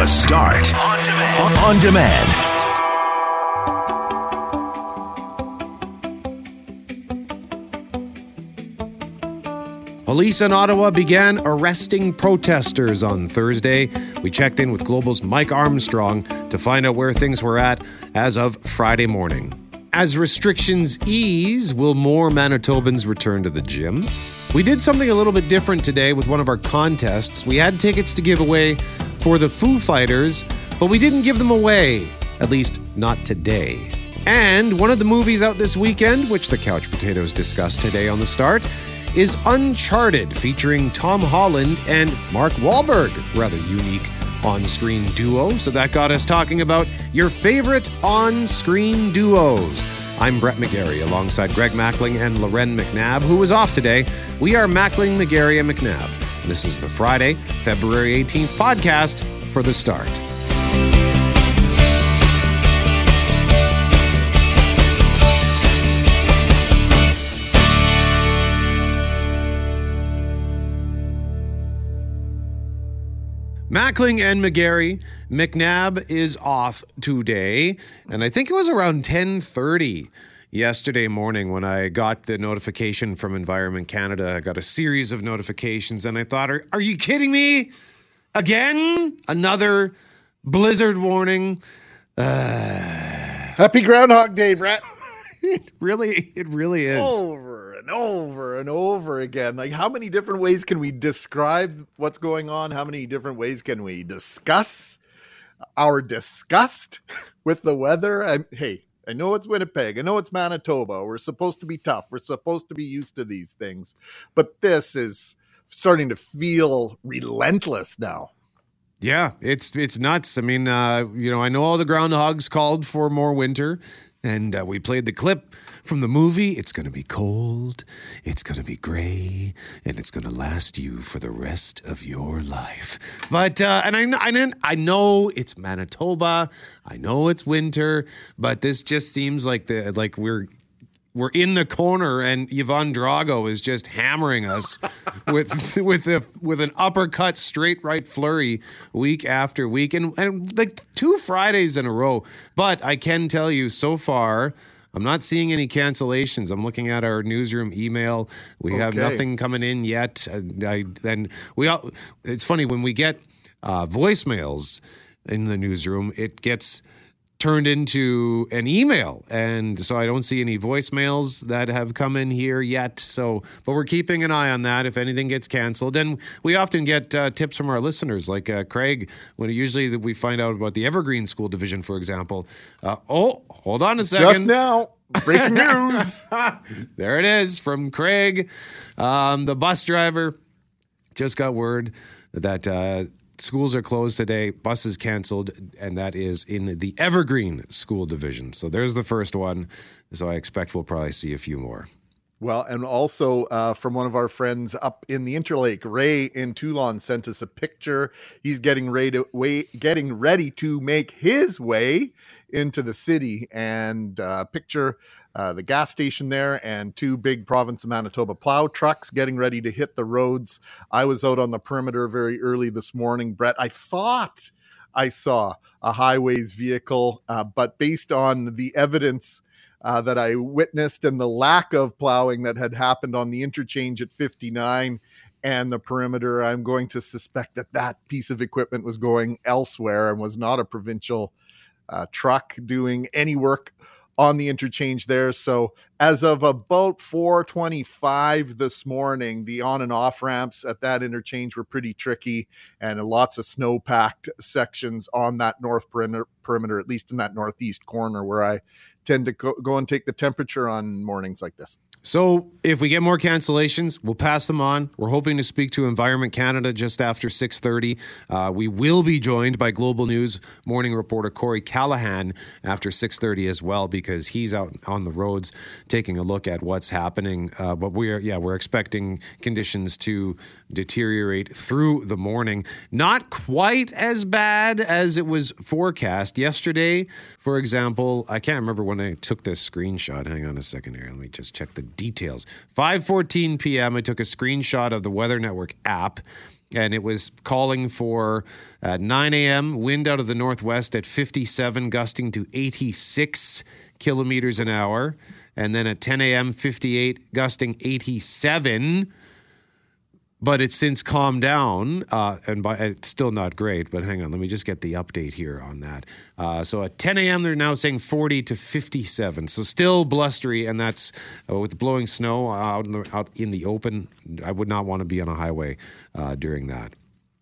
The Start on demand. On demand. Police in Ottawa began arresting protesters on Thursday. We checked in with Global's Mike Armstrong to find out where things were at as of Friday morning. As restrictions ease, will more Manitobans return to the gym? We did something a little bit different today with one of our contests. We had tickets to give away for the Foo Fighters, but we didn't give them away, at least not today. And one of the movies out this weekend, which the Couch Potatoes discussed today on the start, is Uncharted, featuring Tom Holland and Mark Wahlberg. Rather unique on screen duo. So that got us talking about your favorite on screen duos. I'm Brett McGarry alongside Greg Mackling and Loren McNabb, who was off today. We are Mackling, McGarry, and McNabb. This is the Friday, February 18th podcast for the start. Mackling and McGarry. McNabb is off today, and I think it was around 10:30 yesterday morning when I got the notification from Environment Canada. I got a series of notifications, and I thought, "Are, are you kidding me? Again? Another blizzard warning?" Uh, Happy Groundhog Day, Brett. it really, it really is. Over and over and over again. Like, how many different ways can we describe what's going on? How many different ways can we discuss our disgust with the weather? I, hey, I know it's Winnipeg. I know it's Manitoba. We're supposed to be tough. We're supposed to be used to these things. But this is starting to feel relentless now. Yeah, it's it's nuts. I mean, uh, you know, I know all the groundhogs called for more winter, and uh, we played the clip from the movie. It's going to be cold, it's going to be gray, and it's going to last you for the rest of your life. But uh, and I I, I know it's Manitoba, I know it's winter, but this just seems like the like we're we're in the corner and Ivan Drago is just hammering us with with a with an uppercut straight right flurry week after week and, and like two Fridays in a row. But I can tell you so far I'm not seeing any cancellations. I'm looking at our newsroom email. We have nothing coming in yet. I, then we all, it's funny when we get uh, voicemails in the newsroom, it gets turned into an email. And so i don't see any voicemails that have come in here yet. So but we're keeping an eye on that. If anything gets canceled and we often get uh, tips from our listeners like uh, craig when usually we find out about the evergreen school division for example. Uh, oh hold on a second. Just now, breaking news. there it is from Craig, um, the bus driver. Just got word that uh, schools are closed today, buses canceled, and that is in the Evergreen School Division. So there's the first one. So I expect we'll probably see a few more. Well, and also uh, from one of our friends up in the Interlake, Ray in Teulon sent us a picture. He's getting ready to way, getting ready to make his way into the city, and uh, picture uh, the gas station there and two big province of Manitoba plow trucks getting ready to hit the roads. I was out on the perimeter very early this morning, Brett. I thought I saw a highways vehicle, uh, but based on the evidence uh, that I witnessed and the lack of plowing that had happened on the interchange at 59 and the perimeter, I'm going to suspect that that piece of equipment was going elsewhere and was not a provincial uh, truck doing any work on the interchange there. So as of about 425 this morning, the on and off ramps at that interchange were pretty tricky and lots of snow packed sections on that north perimeter, at least in that northeast corner where I tend to go, go and take the temperature on mornings like this. So if we get more cancellations, we'll pass them on. We're hoping to speak to Environment Canada just after 6.30. Uh, we will be joined by Global News morning reporter Corey Callahan after 6.30 as well because he's out on the roads taking a look at what's happening. Uh, but we're, yeah, we're expecting conditions to deteriorate through the morning. Not quite as bad as it was forecast. Yesterday, for example, I can't remember when I took this screenshot. Hang on a second here. Let me just check the details. 5:14 p.m. I took a screenshot of the Weather Network app and it was calling for uh, 9 a.m. wind out of the northwest at 57, gusting to 86 kilometers an hour. And then at 10 a.m., 58, gusting 87 but it's since calmed down, uh, and by, it's still not great. But hang on, let me just get the update here on that. Uh, so at 10 a.m., they're now saying 40 to 57. So still blustery, and that's uh, with blowing snow out in, the, out in the open. I would not want to be on a highway uh, during that.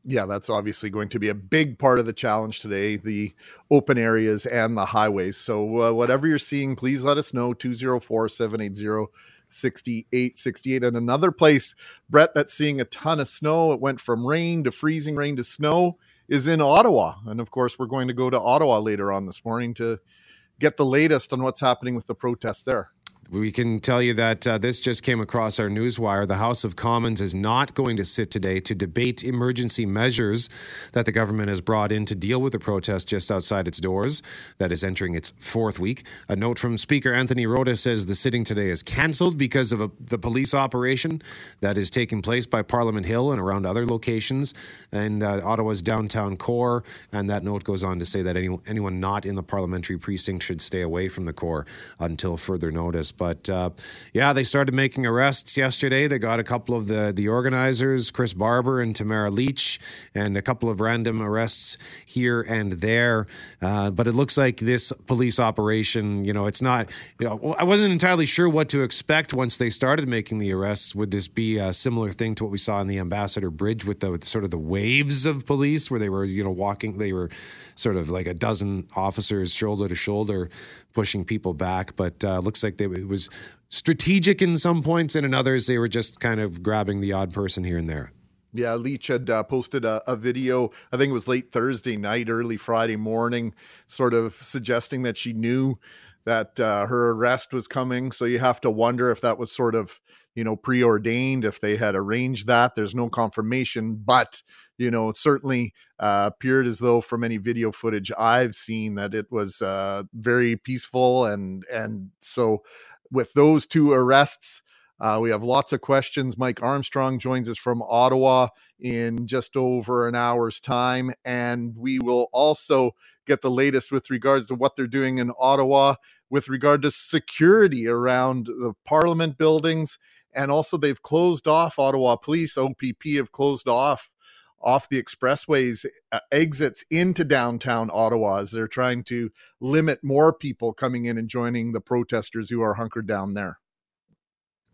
Yeah, that's obviously going to be a big part of the challenge today the open areas and the highways. So, uh, whatever you're seeing, please let us know 204 780 68, 68. And another place, Brett, that's seeing a ton of snow. It went from rain to freezing rain to snow is in Ottawa. And of course, we're going to go to Ottawa later on this morning to get the latest on what's happening with the protests there. We can tell you that uh, this just came across our newswire. The House of Commons is not going to sit today to debate emergency measures that the government has brought in to deal with the protest just outside its doors that is entering its fourth week. A note from Speaker Anthony Rota says the sitting today is cancelled because of a, the police operation that is taking place by Parliament Hill and around other locations in uh, Ottawa's downtown core. And that note goes on to say that any, anyone not in the parliamentary precinct should stay away from the core until further notice. But uh, yeah, they started making arrests yesterday. They got a couple of the, the organizers, Chris Barber and Tamara Lich, and a couple of random arrests here and there. Uh, but it looks like this police operation, you know, it's not, you know, I wasn't entirely sure what to expect once they started making the arrests. Would this be a similar thing to what we saw in the Ambassador Bridge with the with sort of the waves of police where they were, you know, walking, they were sort of like a dozen officers shoulder to shoulder pushing people back. But uh, looks like they, it was strategic in some points, and in others they were just kind of grabbing the odd person here and there. Yeah, Lich had uh, posted a, a, video, I think it was late Thursday night, early Friday morning, sort of suggesting that she knew that uh, her arrest was coming. So you have to wonder if that was sort of, you know, preordained, if they had arranged that. There's no confirmation, but you know, certainly uh, appeared as though from any video footage I've seen that it was uh, very peaceful, and and so with those two arrests. Uh, we have lots of questions. Mike Armstrong joins us from Ottawa in just over an hour's time. And we will also get the latest with regards to what they're doing in Ottawa with regard to security around the parliament buildings. And also, they've closed off Ottawa Police, OPP have closed off off the expressways uh, exits into downtown Ottawa as they're trying to limit more people coming in and joining the protesters who are hunkered down there.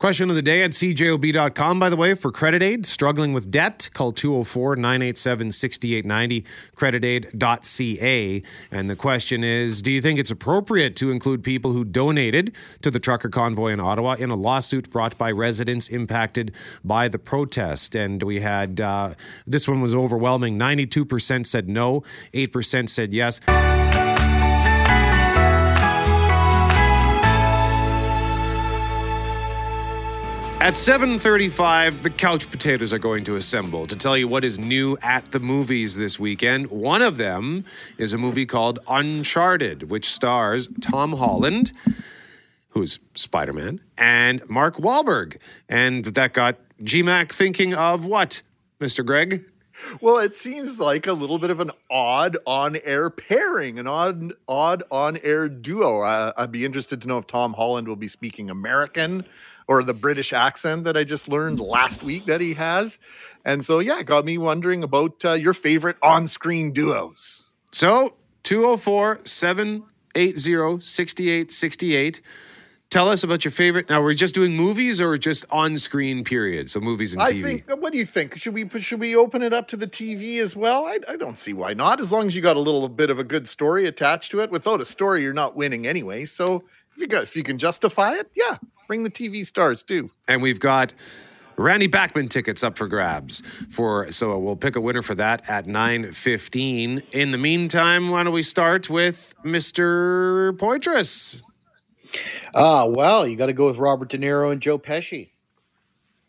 Question of the day at cjob.com, by the way, for credit aid. Struggling with debt, call 204 987 6890, creditaid.ca. And the question is Do you think it's appropriate to include people who donated to the trucker convoy in Ottawa in a lawsuit brought by residents impacted by the protest? And we had uh, this one was overwhelming 92% said no, 8% said yes. At 7:35, the couch potatoes are going to assemble to tell you what is new at the movies this weekend. One of them is a movie called Uncharted, which stars Tom Holland, who's Spider-Man, and Mark Wahlberg. And that got GMAC thinking of what, Mr. Greg? Well, it seems like a little bit of an odd on-air pairing, an odd, odd on-air duo. Uh, I'd be interested to know if Tom Holland will be speaking American or the British accent that I just learned last week that he has. And so, yeah, got me wondering about uh, your favorite on screen duos. So, 204 780 6868. Tell us about your favorite. Now, we're just doing movies or just on screen period? So, movies and TV. I think, what do you think? Should we should we open it up to the TV as well? I, I don't see why not. As long as you got a little bit of a good story attached to it. Without a story, you're not winning anyway. So, if you got if you can justify it, yeah, bring the TV stars too. And we've got Randy Bachman tickets up for grabs for so we'll pick a winner for that at 9:15. In the meantime, why don't we start with Mr. Poitras? Ah, uh, well, you got to go with Robert De Niro and Joe Pesci.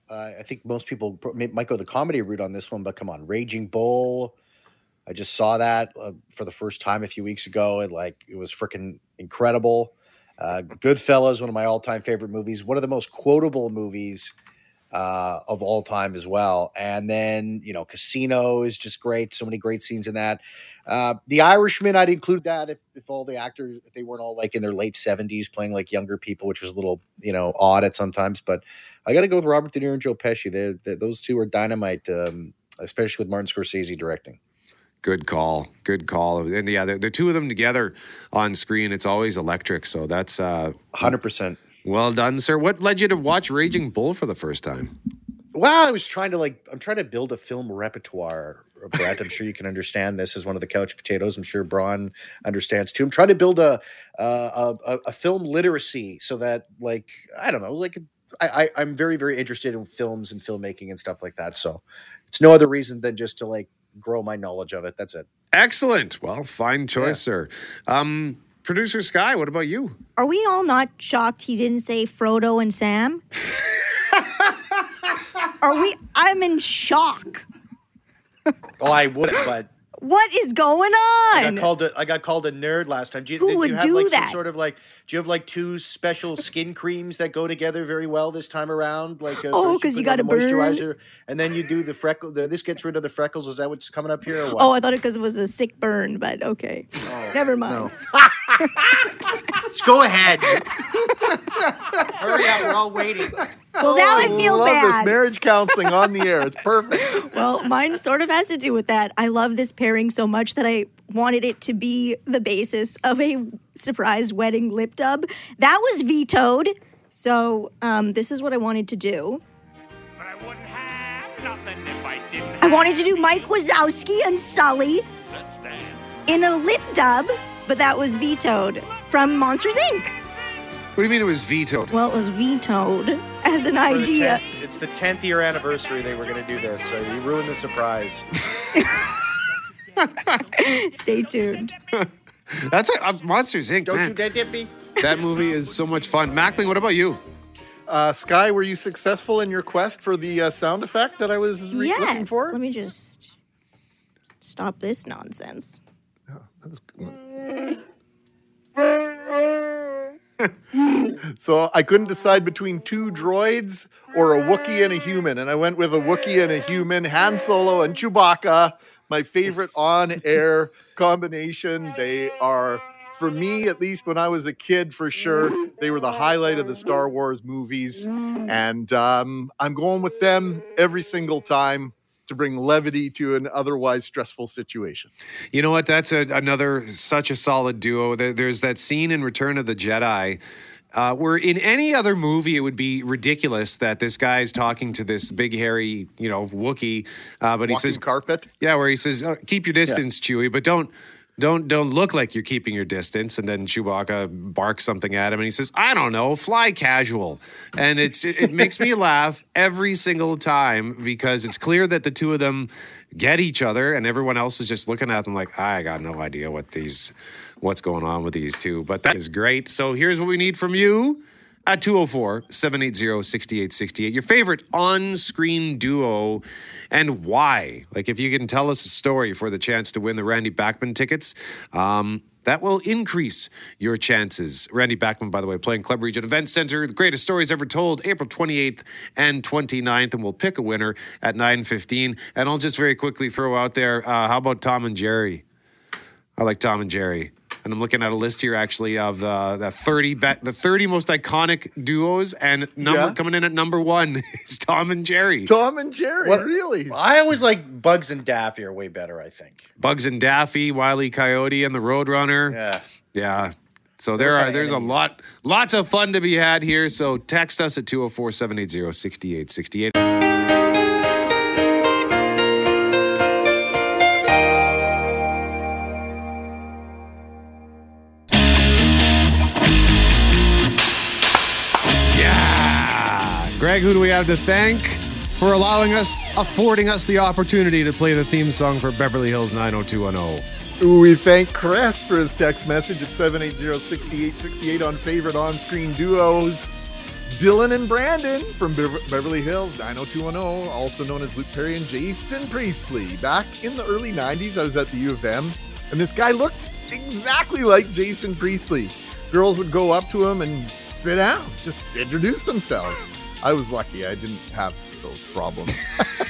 Uh, I think most people might go the comedy route on this one, but come on, Raging Bull. I just saw that uh, for the first time a few weeks ago, and like it was freaking incredible. Uh, Goodfellas, one of my all-time favorite movies, one of the most quotable movies uh, of all time as well. And then you know, Casino is just great. So many great scenes in that. Uh, the Irishman, I'd include that if, if all the actors, if they weren't all like in their late seventies playing like younger people, which was a little, you know, odd at sometimes. But I got to go with Robert De Niro and Joe Pesci. They're, they're, those two are dynamite, um, especially with Martin Scorsese directing. Good call. Good call. And yeah, the, the two of them together on screen, it's always electric. So that's uh, Hundred percent. well done, sir. What led you to watch Raging Bull for the first time? Well, I was trying to like, I'm trying to build a film repertoire, Brett. I'm sure you can understand this as one of the couch potatoes. I'm sure Braun understands too. I'm trying to build a uh, a, a film literacy so that, like, I don't know, like, I, I I'm very very interested in films and filmmaking and stuff like that. So it's no other reason than just to like grow my knowledge of it. That's it. Excellent. Well, fine choice, Yeah. sir. Um, Producer Sky, what about you? Are we all not shocked he didn't say Frodo and Sam? Are we? I'm in shock. Oh, I would, but What is going I on? got called a I got called a nerd last time. Do you, Who do you would have do like some that? sort of like do you have like two special skin creams that go together very well this time around? Like uh, Oh, because you put got a the burn. moisturizer and then you do the freckle. The, this gets rid of the freckles. Is that what's coming up here? Or what? oh, I thought it because it was a sick burn, but okay. Never mind. Go ahead. Hurry up, we're all waiting. Well, now I feel love this bad. marriage counseling on the air. It's perfect. Well, mine sort of has to do with that. I love this pairing so much that I wanted it to be the basis of a surprise wedding lip dub. That was vetoed. So um, this is what I wanted to do. But I wouldn't have nothing if I didn't. I wanted to do Mike Wazowski and Sully Let's dance. in a lip dub, but that was vetoed from Monsters Inc. What do you mean it was vetoed? Well, it was vetoed as an For idea. 10th it's the tenth year anniversary. They were going to do this, so you ruined the surprise. Stay tuned. That's a, uh, Monsters Inc. Don't man. you dare dippy. that movie is so much fun. Mackling, what about you? Uh, Sky, were you successful in your quest for the uh, sound effect that I was re- looking for? Let me just stop this nonsense. That's- so I couldn't decide between two droids or a Wookiee and a human, and I went with a Wookiee and a human, Han Solo and Chewbacca. My favorite on-air combination. They are, for me at least, when I was a kid, for sure, they were the highlight of the Star Wars movies, and um, I'm going with them every single time to bring levity to an otherwise stressful situation. You know what? That's a, another such a solid duo. There- There's that scene in Return of the Jedi. Uh, where in any other movie it would be ridiculous that this guy's talking to this big hairy, you know, Wookie. uh, but he says, carpet. Yeah, where he says, oh, "Keep your distance, Chewie, but don't." Don't don't look like you're keeping your distance, and then Chewbacca barks something at him, and he says, "I don't know, fly casual," and it's it, it makes me laugh every single time because it's clear that the two of them get each other, and everyone else is just looking at them like, "I got no idea what these, what's going on with these two. But that is great. So here's what we need from you at 204 780 6868. Your favorite on screen duo and why. Like, if you can tell us a story for the chance to win the Randy Bachman tickets, um, that will increase your chances. Randy Bachman, by the way, playing Club Regent Event Center, the greatest stories ever told, April 28th and 29th, and we'll pick a winner at 9.15. And I'll just very quickly throw out there, uh, how about Tom and Jerry? I like Tom and Jerry. And I'm looking at a list here actually of uh, the 30 bet the 30 most iconic duos and number Yeah. coming in at number 1 is Tom and Jerry. Tom and Jerry, What- really? I always like Bugs and Daffy are way better. I think. Bugs and Daffy, Wiley Coyote and the Roadrunner. Yeah. Yeah. So there are kinda there's a lot lots of fun to be had here. So text us at 204-780-6868. Yeah. Greg, who do we have to thank for allowing us, affording us the opportunity to play the theme song for Beverly Hills 90210? We thank Chris for his text message at 780-6868 on favorite on-screen duos. Dylan and Brandon from Beverly Hills 90210, also known as Luke Perry and Jason Priestley. Back in the early 90s, I was at the U of M, and this guy looked exactly like Jason Priestley. Girls would go up to him and sit down, just introduce themselves. I was lucky. I didn't have those problems.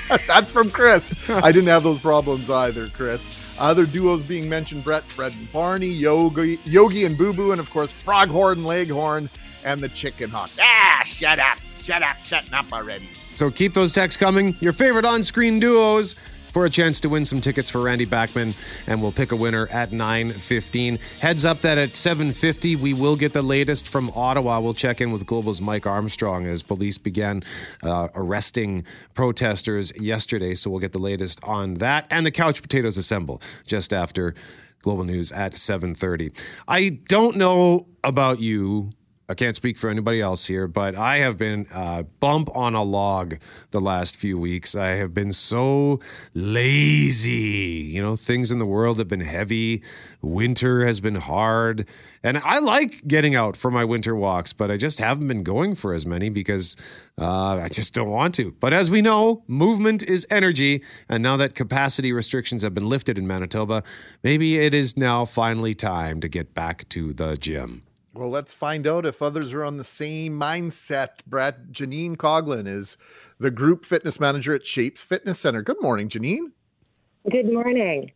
That's from Chris. I didn't have those problems either, Chris. Other duos being mentioned Brett, Fred, and Barney, Yogi, Yogi and Boo Boo, and of course, Foghorn, Leghorn, and the Chicken Hawk. Ah, shut up. Shut up. Shutting up already. So keep those texts coming. Your favorite on screen duos for a chance to win some tickets for Randy Bachman, and we'll pick a winner at 9.15. Heads up that at 7.50, we will get the latest from Ottawa. We'll check in with Global's Mike Armstrong as police began uh, arresting protesters yesterday, so we'll get the latest on that. And the Couch Potatoes assemble just after Global News at 7.30. I don't know about you, I can't speak for anybody else here, but I have been uh, bump on a log the last few weeks. I have been so lazy. You know, things in the world have been heavy. Winter has been hard. And I like getting out for my winter walks, but I just haven't been going for as many because uh, I just don't want to. But as we know, movement is energy. And now that capacity restrictions have been lifted in Manitoba, maybe it is now finally time to get back to the gym. Well, let's find out if others are on the same mindset. Brad Janine Coughlin is the group fitness manager at Shapes Fitness Center. Good morning, Janine. Good morning.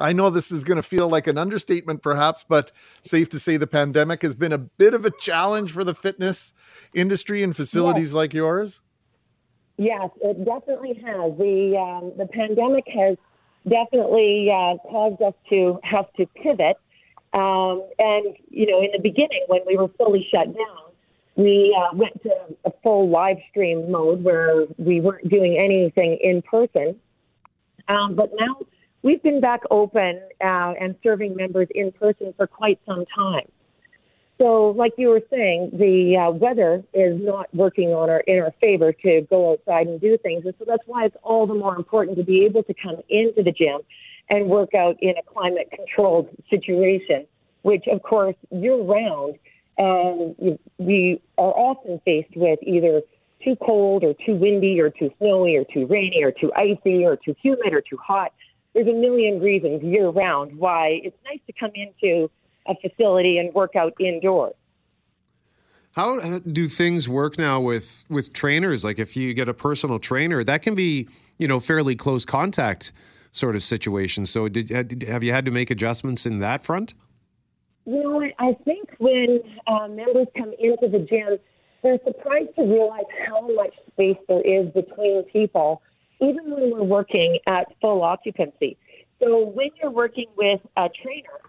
I know this is going to feel like an understatement, perhaps, but safe to say the pandemic has been a bit of a challenge for the fitness industry and facilities yes. like yours. Yes, it definitely has. The um, the pandemic has definitely uh, caused us to have to pivot um, and, you know, in the beginning, when we were fully shut down, we uh, went to a full live stream mode where we weren't doing anything in person. Um, but now we've been back open uh, and serving members in person for quite some time. So, like you were saying, the uh, weather is not working on our in our favor to go outside and do things, and so that's why it's all the more important to be able to come into the gym and work out in a climate controlled situation, which of course year round, um, we are often faced with either too cold or too windy or too snowy or too rainy or too icy or too humid or too hot. There's a million reasons year round why it's nice to come into a facility and work out indoors. How uh, do things work now with with trainers? Like if you get a personal trainer, that can be you know fairly close contact sort of situation. So, did have you had to make adjustments in that front? You know, I think when uh, members come into the gym, they're surprised to realize how much space there is between people, even when we're working at full occupancy. So, when you're working with a trainer,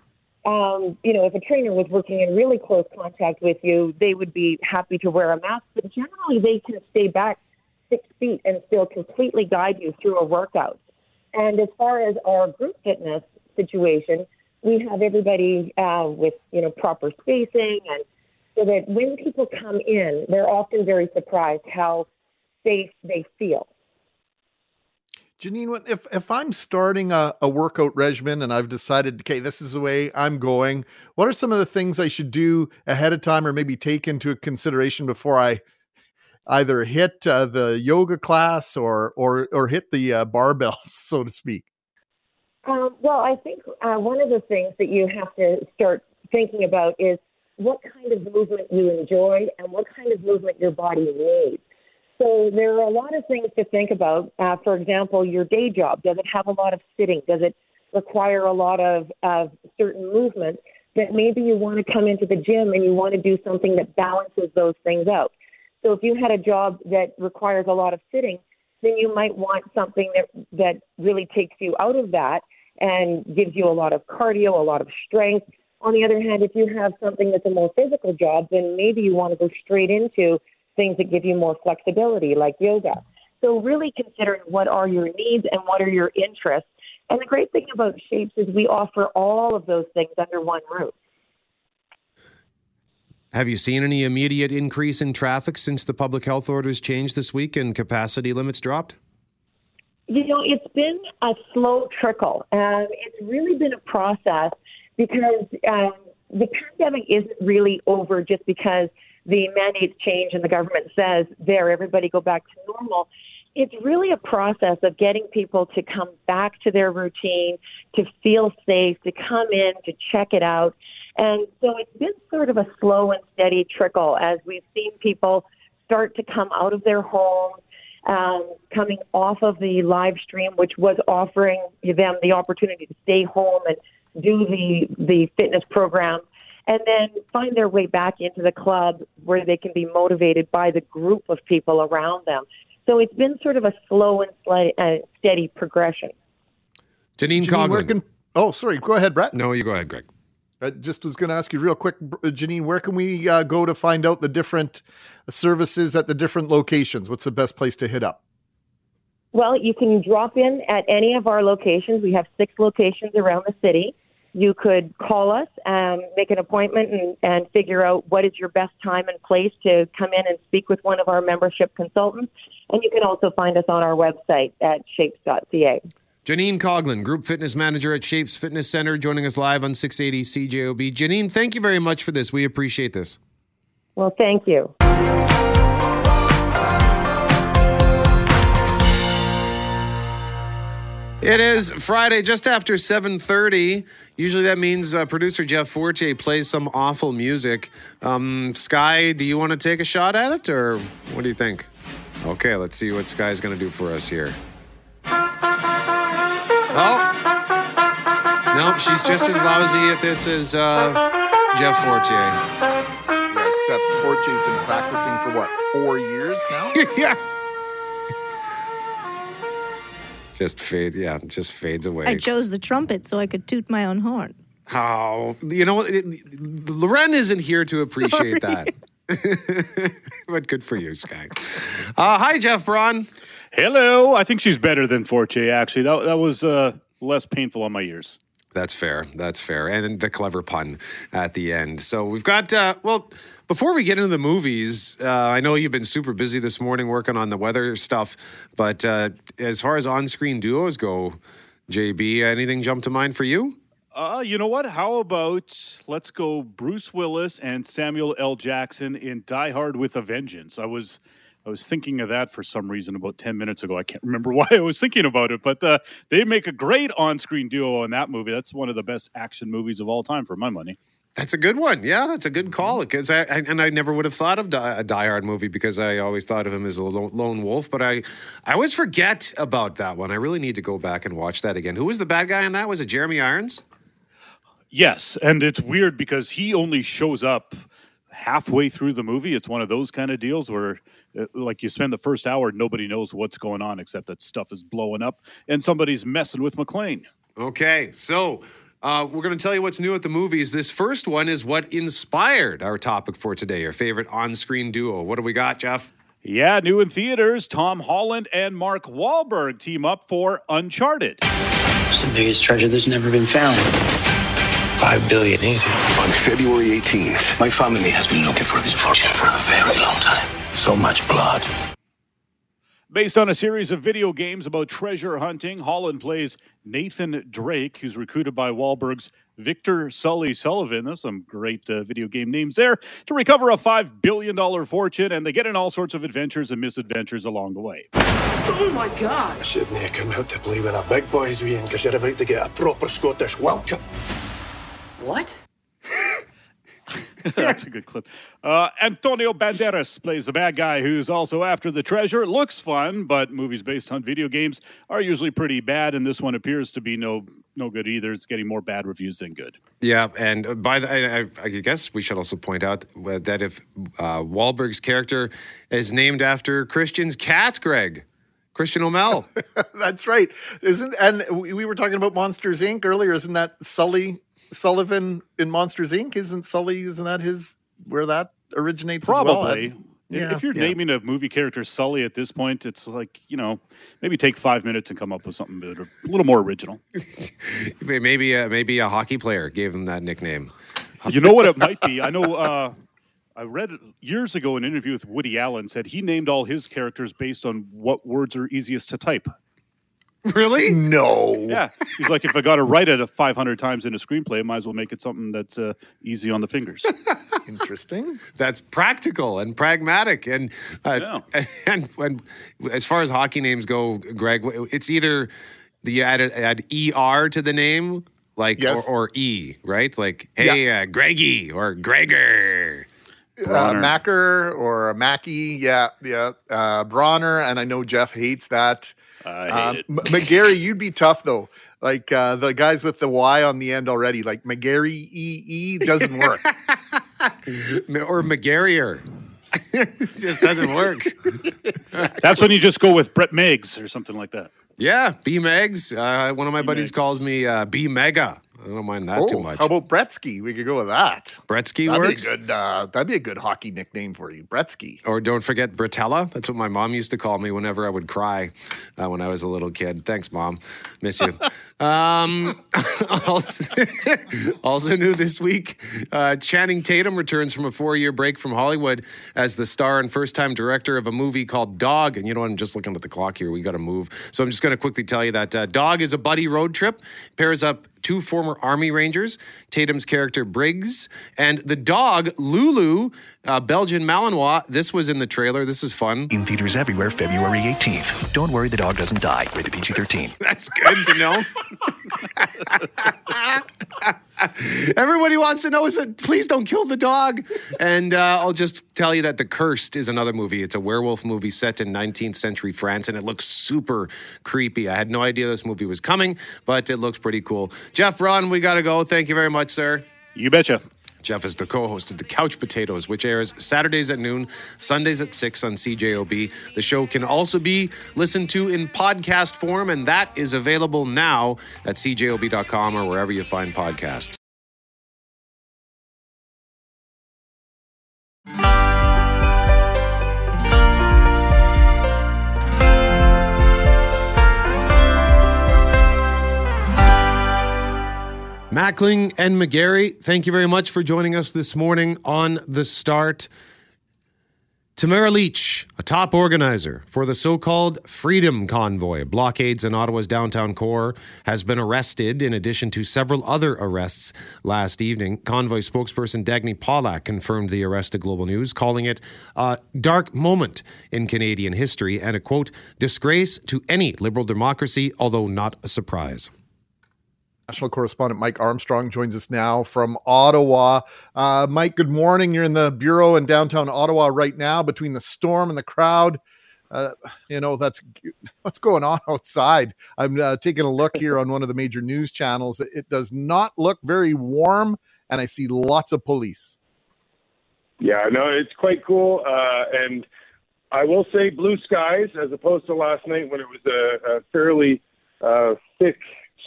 um, you know, if a trainer was working in really close contact with you, they would be happy to wear a mask, but generally they can stay back six feet and still completely guide you through a workout. And as far as our group fitness situation, we have everybody uh, with you know proper spacing, and so that when people come in, they're often very surprised how safe they feel. Janine, if if I'm starting a, a workout regimen and I've decided, okay, this is the way I'm going, what are some of the things I should do ahead of time, or maybe take into consideration before I either hit uh, the yoga class or or or hit the uh, barbells, so to speak? Um, well, I think uh, one of the things that you have to start thinking about is what kind of movement you enjoy and what kind of movement your body needs. So there are a lot of things to think about. Uh, for example, your day job does it have a lot of sitting? Does it require a lot of, of certain movement? That maybe you want to come into the gym and you want to do something that balances those things out. So if you had a job that requires a lot of sitting, then you might want something that that really takes you out of that and gives you a lot of cardio, a lot of strength. On the other hand, if you have something that's a more physical job, then maybe you want to go straight into things that give you more flexibility, like yoga. So really considering what are your needs and what are your interests. And the great thing about Shapes is we offer all of those things under one roof. Have you seen any immediate increase in traffic since the public health orders changed this week and capacity limits dropped? You know, it's been a slow trickle, and it's really been a process because um, the pandemic isn't really over just because the mandates change and the government says, there, everybody go back to normal. It's really a process of getting people to come back to their routine, to feel safe, to come in, to check it out. And so it's been sort of a slow and steady trickle as we've seen people start to come out of their homes, um, coming off of the live stream, which was offering them the opportunity to stay home and do the the fitness program, and then find their way back into the club where they can be motivated by the group of people around them. So it's been sort of a slow and slight, uh, steady progression. Janine, Janine, where Coughlin. can, oh, sorry. Go ahead, Brett. no, you go ahead, Greg. I just was going to ask you real quick, Janine, where can we uh, go to find out the different services at the different locations? What's the best place to hit up? Well, you can drop in at any of our locations. We have six locations around the city. You could call us, um, make an appointment, and, and figure out what is your best time and place to come in and speak with one of our membership consultants. And you can also find us on our website at shapes.ca. Janine Coughlin, Group Fitness Manager at Shapes Fitness Center, joining us live on 680 CJOB. Janine, thank you very much for this. We appreciate this. Well, thank you. It is Friday, just after 7.30. Usually that means uh, producer Jeff Forte plays some awful music. Um, Sky, do you want to take a shot at it, or what do you think? Okay, let's see what Sky's going to do for us here. Oh. Nope, she's just as lousy at this as uh, Jeff Forte. Yeah, except Forte's been practicing for what, four years now? yeah. Just fade, yeah, just fades away. I chose the trumpet so I could toot my own horn. How you know it, Loren isn't here to appreciate that. but good for you, Sky. Uh, hi, Jeff Braun. Hello. I think she's better than Forte, actually. That, that was uh, less painful on my ears. That's fair. That's fair. And the clever pun at the end. So we've got, uh, well, before we get into the movies, uh, I know you've been super busy this morning working on the weather stuff, but uh, as far as on screen duos go, JB, anything jump to mind for you? Uh, you know what? How about let's go Bruce Willis and Samuel L. Jackson in Die Hard with a Vengeance? I was I was thinking of that for some reason about 10 minutes ago. I can't remember why I was thinking about it, but uh, they make a great on-screen duo in that movie. That's one of the best action movies of all time for my money. That's a good one. Yeah, that's a good call. Because I, I and I never would have thought of Die, a Die Hard movie because I always thought of him as a lone wolf. But I, I always forget about that one. I really need to go back and watch that again. Who was the bad guy in that? Was it Jeremy Irons? Yes, and it's weird because he only shows up halfway through the movie. It's one of those kind of deals where, uh, like, you spend the first hour, nobody knows what's going on except that stuff is blowing up and somebody's messing with McClane. Okay, so uh, we're going to tell you what's new at the movies. This first one is what inspired our topic for today. Your favorite on-screen duo. What do we got, Jeff? Yeah, new in theaters, Tom Holland and Mark Wahlberg team up for Uncharted. It's the biggest treasure that's never been found. Five billion, easy. On February 18th, My family has been looking for this project for a very long time. So much blood. Based on a series of video games about treasure hunting, Holland plays Nathan Drake, who's recruited by Wahlberg's Victor Sully Sullivan. There's some great uh, video game names there to recover a $5 billion fortune, and they get in all sorts of adventures and misadventures along the way. Oh my God! I shouldn't have come out to play with the big boys, Ian, because you're about to get a proper Scottish welcome. What? That's a good clip. Uh, Antonio Banderas plays the bad guy who's also after the treasure. Looks fun, but movies based on video games are usually pretty bad, and this one appears to be no no good either. It's getting more bad reviews than good. Yeah, and by the, I, I, I guess we should also point out that if uh, Wahlberg's character is named after Christian's cat, Greg, Christian O'Mell. That's right. Isn't and we, we were talking about Monsters Inc. earlier. Isn't that Sully Sullivan in Monsters Inc? Isn't Sully? Isn't that his where that originates? as well? Probably. If- Yeah, if you're yeah. naming a movie character Sully at this point, it's like, you know, maybe take five minutes and come up with something better, a little more original. maybe uh, maybe a hockey player gave him that nickname. You know what it might be? I know uh, I read years ago an interview with Woody Allen said he named all his characters based on what words are easiest to type. Really? No. Yeah. He's like, if I got to write it 500 times in a screenplay, I might as well make it something that's uh, easy on the fingers. Interesting. That's practical and pragmatic, and uh, and when as far as hockey names go, Greg, it's either the you add add er to the name, like Yes. or, or e, right? Like hey, uh, Greggy or Gregor. uh, Macker or a Mackey. Yeah, yeah. Uh, Bronner, and I know Jeff hates that. I hate Um, it. M- McGarry, you'd be tough though. Like uh, the guys with the Y on the end already. Like McGarry E E doesn't work. or McGarrier. just doesn't work. That's when you just go with Brett Meigs or something like that. Yeah, B Megs. Uh, one of my buddies Megs. calls me uh, B Mega. I don't mind that too oh, much. how about Bretsky? We could go with that. Bretsky That'd works. be a good. Uh, that'd be a good hockey nickname for you, Bretsky. Or don't forget Bratella. That's what my mom used to call me whenever I would cry uh, when I was a little kid. Thanks, mom. Miss you. um, also, also new this week, uh, Channing Tatum returns from a four-year break from Hollywood as the star and first-time director of a movie called Dog. And you know? I'm just looking at the clock here. We got to move. So I'm just going to quickly tell you that uh, Dog is a buddy road trip. Pairs up two former Army Rangers, Tatum's character Briggs, and the dog Lulu, uh, Belgian Malinois. This was in the trailer. This is fun. In theaters everywhere, February 18th. Don't worry, the dog doesn't die. Rated PG 13. That's good to know. Everybody wants to know is that please don't kill the dog. And uh, I'll just tell you that The Cursed is another movie. It's a werewolf movie set in 19th century France, and it looks super creepy. I had no idea this movie was coming, but it looks pretty cool. Jeff Braun, we got to go. Thank you very much, sir. You betcha. Jeff is the co-host of The Couch Potatoes, which airs Saturdays at noon, Sundays at 6 on CJOB. The show can also be listened to in podcast form, and that is available now at cjob.com or wherever you find podcasts. Mackling and McGarry, thank you very much for joining us this morning on The Start. Tamara Lich, a top organizer for the so called Freedom Convoy, blockades in Ottawa's downtown core, has been arrested in addition to several other arrests last evening. Convoy spokesperson Dagny Pawlak confirmed the arrest to Global News, calling it a dark moment in Canadian history and a quote, disgrace to any liberal democracy, although not a surprise. National correspondent Mike Armstrong joins us now from Ottawa. Uh, Mike, good morning. You're in the bureau in downtown Ottawa right now between the storm and the crowd. Uh, you know, that's what's going on outside. I'm uh, taking a look here on one of the major news channels. It, does not look very warm, and I see lots of police. Yeah, no, it's quite cool. Uh, and I will say blue skies as opposed to last night when it was a, a fairly uh, thick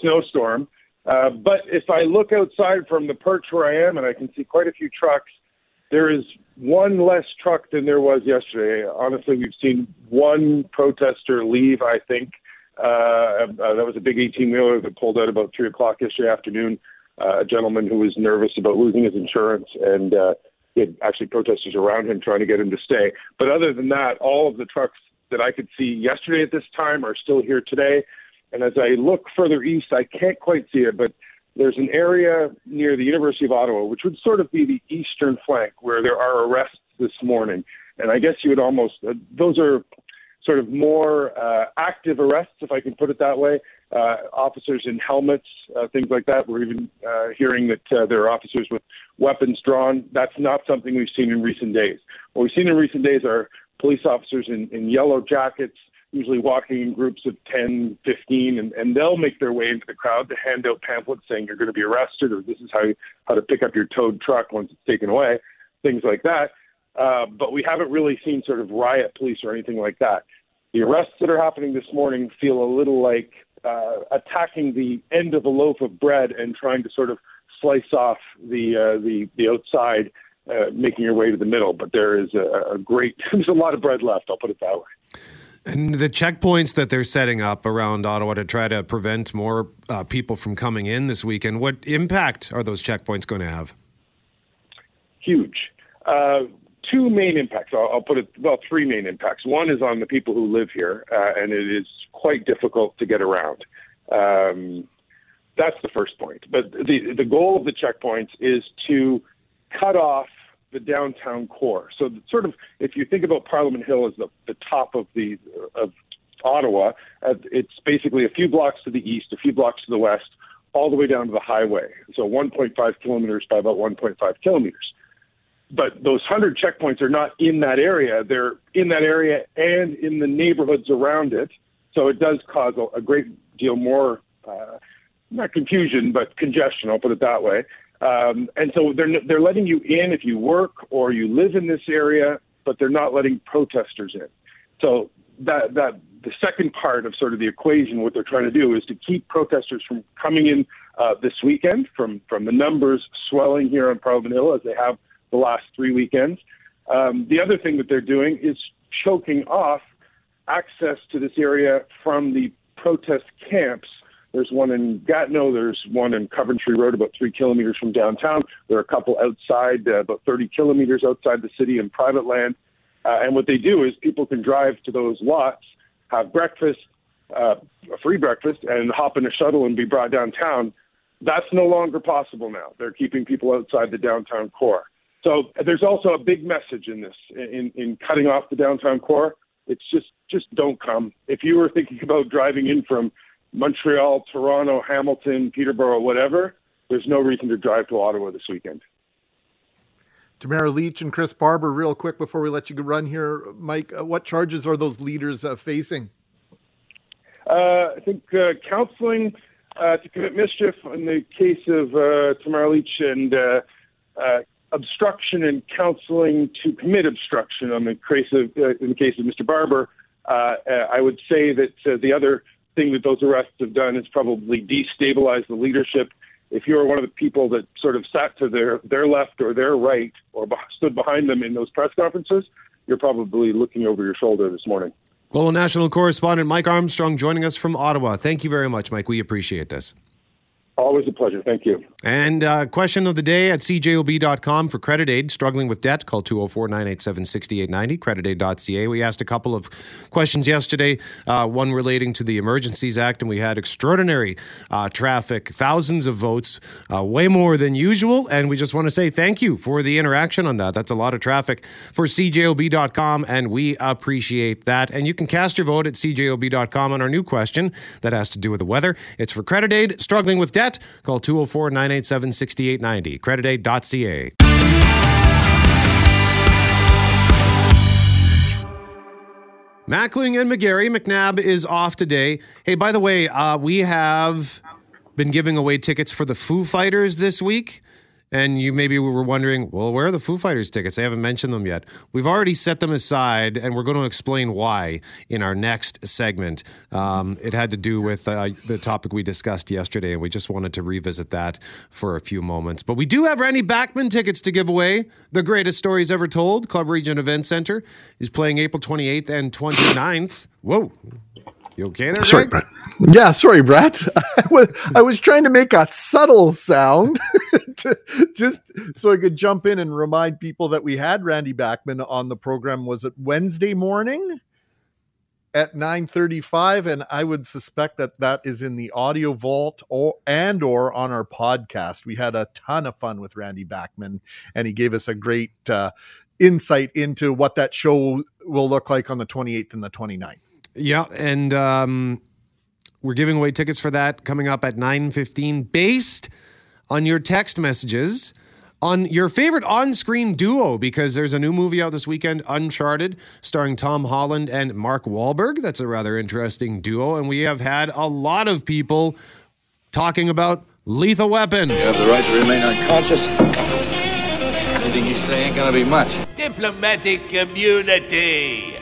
snowstorm. Uh, but if I look outside from the perch where I am and I can see quite a few trucks, there is one less truck than there was yesterday. Honestly, we've seen one protester leave, I think. Uh, uh, that was a big 18 wheeler that pulled out about 3 o'clock yesterday afternoon. Uh, a gentleman who was nervous about losing his insurance, and uh, he had actually protesters around him trying to get him to stay. But other than that, all of the trucks that I could see yesterday at this time are still here today. And as I look further east, I can't quite see it, but there's an area near the University of Ottawa, which would sort of be the eastern flank, where there are arrests this morning. And I guess you would almost, uh, those are sort of more uh, active arrests, if I can put it that way. Uh, officers in helmets, uh, things like that. We're even uh, hearing that uh, there are officers with weapons drawn. That's not something we've seen in recent days. What we've seen in recent days are police officers in, in yellow jackets, usually walking in groups of 10, 15, and, and they'll make their way into the crowd to hand out pamphlets saying you're going to be arrested or this is how, how to pick up your towed truck once it's taken away, things like that. Uh, but we haven't really seen sort of riot police or anything like that. The arrests that are happening this morning feel a little like uh, attacking the end of a loaf of bread and trying to sort of slice off the uh, the the outside, uh, making your way to the middle. But there is a, a great there's a lot of bread left. I'll put it that way. And the checkpoints that they're setting up around Ottawa to try to prevent more uh, people from coming in this weekend, what impact are those checkpoints going to have? Huge. Uh, two main impacts. I'll, I'll, put it well, three main impacts. One is on the people who live here, uh, and it is quite difficult to get around. Um, that's the first point. But the the goal of the checkpoints is to cut off the downtown core. So sort of, if you think about Parliament Hill as the, the top of the of Ottawa, uh, it's basically a few blocks to the east, a few blocks to the west, all the way down to the highway. So 1.5 kilometers by about 1.5 kilometers. but those 100 checkpoints are not in that area. They're in that area and in the neighborhoods around it. So it does cause a, a great deal more, uh, not confusion, but congestion. I'll put it that way. Um, and so they're they're letting you in if you work or you live in this area, but they're not letting protesters in. So that that the second part of sort of the equation, what they're trying to do is to keep protesters from coming in uh, this weekend, from from the numbers swelling here on Parliament Hill as they have the last three weekends. Um, the other thing that they're doing is choking off access to this area from the protest camps. There's one in Gatineau. There's one in Coventry Road, about three kilometers from downtown. There are a couple outside, uh, about 30 kilometers outside the city in private land. Uh, and what they do is people can drive to those lots, have breakfast, uh, a free breakfast, and hop in a shuttle and be brought downtown. That's no longer possible now. They're keeping people outside the downtown core. So there's also a big message in this, in, in cutting off the downtown core. It's just just don't come. If you were thinking about driving in from Montreal, Toronto, Hamilton, Peterborough, whatever, there's no reason to drive to Ottawa this weekend. Tamara Lich and Chris Barber, real quick before we let you run here, Mike, uh, what charges are those leaders uh, facing? Uh, I think uh, counseling uh, to commit mischief in the case of uh, Tamara Lich and obstruction and counseling to commit obstruction on the case of, in the case of Mr. Barber. I would say that the other thing that those arrests have done is probably destabilize the leadership if you're one of the people that sort of sat to their their left or their right or stood behind them in those press conferences, you're probably looking over your shoulder this morning. Global National Correspondent Mike Armstrong joining us from Ottawa. Thank you very much, Mike. We appreciate this. Always a pleasure. Thank you. And uh, question of the day at cjob.com for credit aid. Struggling with debt, call 204 987 6890, creditaid.ca. We asked a couple of questions yesterday, uh, one relating to the Emergencies Act, and we had extraordinary uh, traffic, thousands of votes, uh, way more than usual. And we just want to say thank you for the interaction on that. That's a lot of traffic for cjob.com, and we appreciate that. And you can cast your vote at cjob.com on our new question that has to do with the weather. It's for credit aid, struggling with debt debt, call 204 987 6890. Creditaid.ca. Mackling and McGarry. McNabb is off today. Hey, by the way, uh, we have been giving away tickets for the Foo Fighters this week and you maybe were wondering, well, where are the Foo Fighters tickets? I haven't mentioned them yet. We've already set them aside, and we're going to explain why in our next segment. Um, it had to do with uh, the topic we discussed yesterday, and we just wanted to revisit that for a few moments. But we do have Randy Bachman tickets to give away. The greatest stories ever told. Club Regent Event Center is playing April 28th and 29th. Whoa. You okay there, Sorry, Brett. Yeah, sorry, Brett. I was, I was trying to make a subtle sound to, just so I could jump in and remind people that we had Randy Bachman on the program. Was it Wednesday morning at 9:35 and I would suspect that that is in the audio vault or and or on our podcast. We had a ton of fun with Randy Bachman and he gave us a great uh, insight into what that show will look like on the 28th and the 29th. Yeah, and um, we're giving away tickets for that coming up at 9:15 based on your text messages on your favorite on-screen duo because there's a new movie out this weekend, Uncharted, starring Tom Holland and Mark Wahlberg. That's a rather interesting duo, and we have had a lot of people talking about Lethal Weapon. You have the right to remain unconscious. Anything you say ain't gonna be much. Diplomatic community.